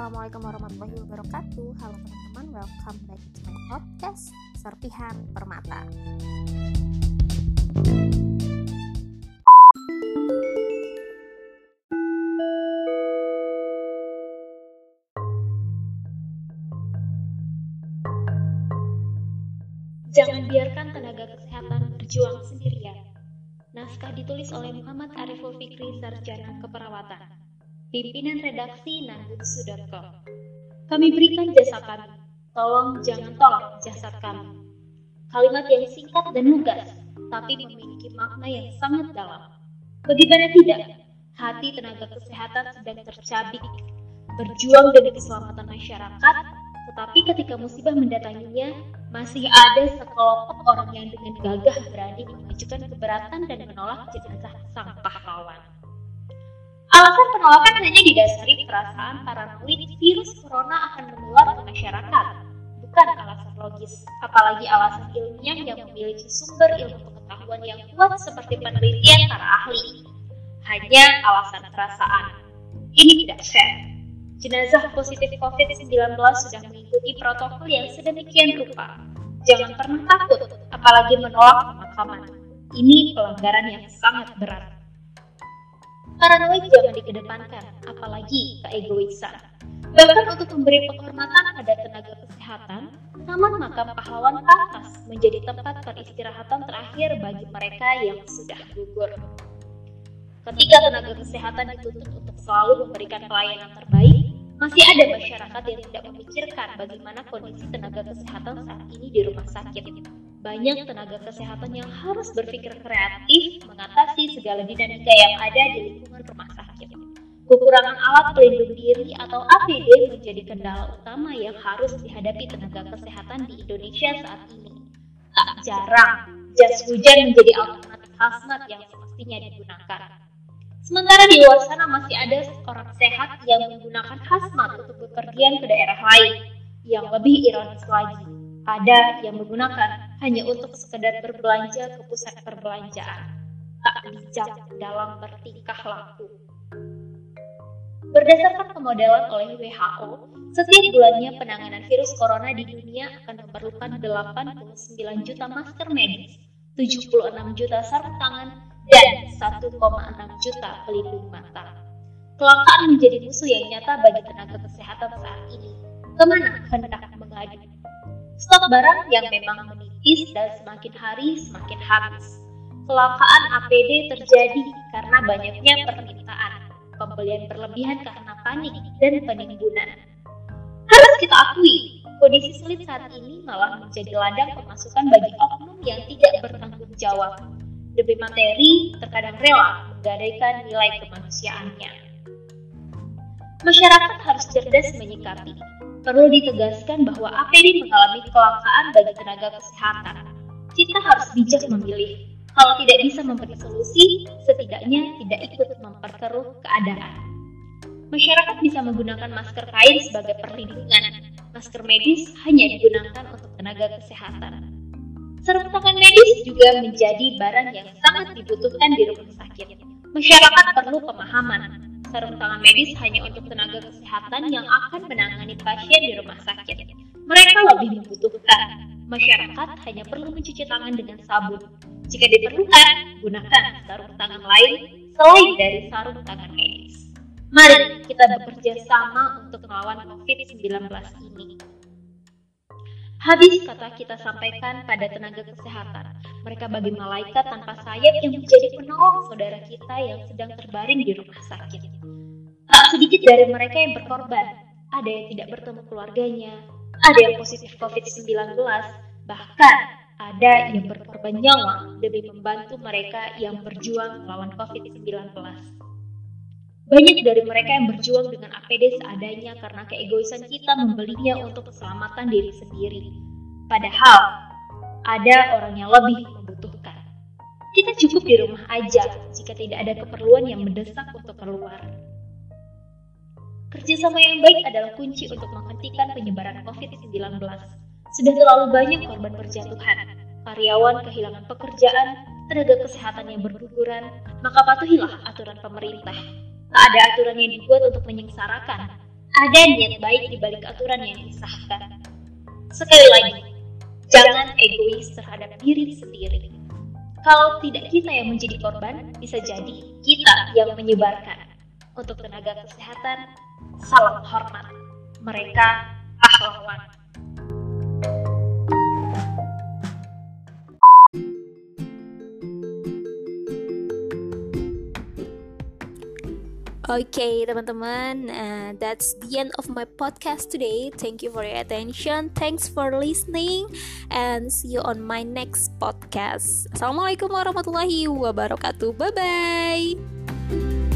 Assalamualaikum warahmatullahi wabarakatuh Halo teman-teman, welcome back to my podcast Serpihan Permata Jangan biarkan tenaga kesehatan berjuang sendirian. Naskah ditulis oleh Muhammad Ariful Fikri, Sarjana Keperawatan. Pimpinan redaksi nanbutsu.com. Kami berikan jasa kami. Tolong jangan tolak jasad kami. Kalimat yang singkat dan lugas, tapi memiliki makna yang sangat dalam. Bagaimana tidak? Hati tenaga kesehatan sedang tercabik, berjuang demi keselamatan masyarakat, tetapi ketika musibah mendatanginya, masih ada sekelompok orang yang dengan gagah berani mengajukan keberatan dan menolak jenazah sang pahlawan. Alasan penolakan hanya didasari perasaan paranoid virus corona akan menular ke masyarakat, bukan alasan logis, apalagi alasan ilmiah yang memiliki sumber ilmu pengetahuan yang kuat seperti penelitian para ahli. Hanya alasan perasaan. Ini tidak fair. Jenazah positif COVID-19 sudah mengikuti protokol yang sedemikian rupa. Jangan pernah takut, apalagi menolak pemakaman. Ini pelanggaran yang sangat berat. Paranoid jangan dikedepankan, apalagi keegoisan. Bahkan untuk memberi penghormatan pada tenaga kesehatan, Taman Makam Pahlawan pantas menjadi tempat peristirahatan terakhir bagi mereka yang sudah gugur. Ketika tenaga kesehatan dituntut untuk selalu memberikan pelayanan terbaik, masih ada masyarakat yang tidak memikirkan bagaimana kondisi tenaga kesehatan saat ini di rumah sakit. Banyak tenaga kesehatan yang harus berpikir kreatif mengatasi segala dinamika yang ada di lingkungan rumah sakit. Kekurangan alat pelindung diri atau APD menjadi kendala utama yang harus dihadapi tenaga kesehatan di Indonesia saat ini. Tak jarang, jas hujan menjadi alternatif hazmat yang semestinya digunakan. Sementara di luar sana masih ada orang sehat yang menggunakan hazmat untuk bepergian ke daerah lain. Yang lebih ironis lagi, ada yang menggunakan hanya untuk sekedar berbelanja ke pusat perbelanjaan. Tak bijak dalam bertingkah laku. Berdasarkan pemodelan oleh WHO, setiap bulannya penanganan virus corona di dunia akan memerlukan 89 juta masker medis, 76 juta sarung tangan, dan 1,6 juta pelindung mata. Kelangkaan menjadi musuh yang nyata bagi tenaga kesehatan saat ini. Ke mana hendak mengadu? Stok barang yang memang menipis dan semakin hari semakin habis. Kelangkaan APD terjadi karena banyaknya permintaan, pembelian berlebihan karena panik, dan penimbunan. Harus kita akui, kondisi sulit saat ini malah menjadi ladang pemasukan bagi oknum yang tidak bertanggung jawab demi materi terkadang rela menggadaikan nilai kemanusiaannya. Masyarakat harus cerdas menyikapi. Perlu ditegaskan bahwa APD mengalami kelangkaan bagi tenaga kesehatan. Kita harus bijak memilih. Kalau tidak bisa memberi solusi, setidaknya tidak ikut memperkeruh keadaan. Masyarakat bisa menggunakan masker kain sebagai perlindungan. Masker medis hanya digunakan untuk tenaga kesehatan. Sarung tangan medis juga menjadi barang yang sangat dibutuhkan di rumah sakit. Masyarakat perlu pemahaman. Sarung tangan medis hanya untuk tenaga kesehatan yang akan menangani pasien di rumah sakit. Mereka lebih membutuhkan. Masyarakat hanya perlu mencuci tangan dengan sabun. Jika diperlukan, gunakan sarung tangan lain selain dari sarung tangan medis. Mari kita bekerja sama untuk melawan COVID-19 ini. Habis kata kita sampaikan pada tenaga kesehatan. Mereka bagi malaikat tanpa sayap yang menjadi penolong saudara kita yang sedang terbaring di rumah sakit. Tak sedikit dari mereka yang berkorban. Ada yang tidak bertemu keluarganya, ada yang positif COVID-19, bahkan ada yang berkorban nyawa demi membantu mereka yang berjuang melawan COVID-19. Banyak dari mereka yang berjuang dengan APD seadanya karena keegoisan kita membelinya untuk keselamatan diri sendiri. Padahal, ada orang yang lebih membutuhkan. Kita cukup di rumah aja jika tidak ada keperluan yang mendesak untuk keluar. Kerjasama yang baik adalah kunci untuk menghentikan penyebaran COVID-19. Sudah terlalu banyak korban berjatuhan, karyawan kehilangan pekerjaan, tenaga kesehatan yang berguguran, maka patuhilah aturan pemerintah Tak ada aturan yang dibuat untuk menyengsarakan. ada niat baik di balik aturan yang disahkan. Sekali lagi, jangan egois terhadap diri sendiri. Kalau tidak kita yang menjadi korban, bisa jadi kita yang menyebarkan. Untuk tenaga kesehatan, salam hormat. Mereka pahlawan. Okay, teman-teman, uh, that's the end of my podcast today. Thank you for your attention. Thanks for listening, and see you on my next podcast. Assalamualaikum warahmatullahi wabarakatuh. Bye bye.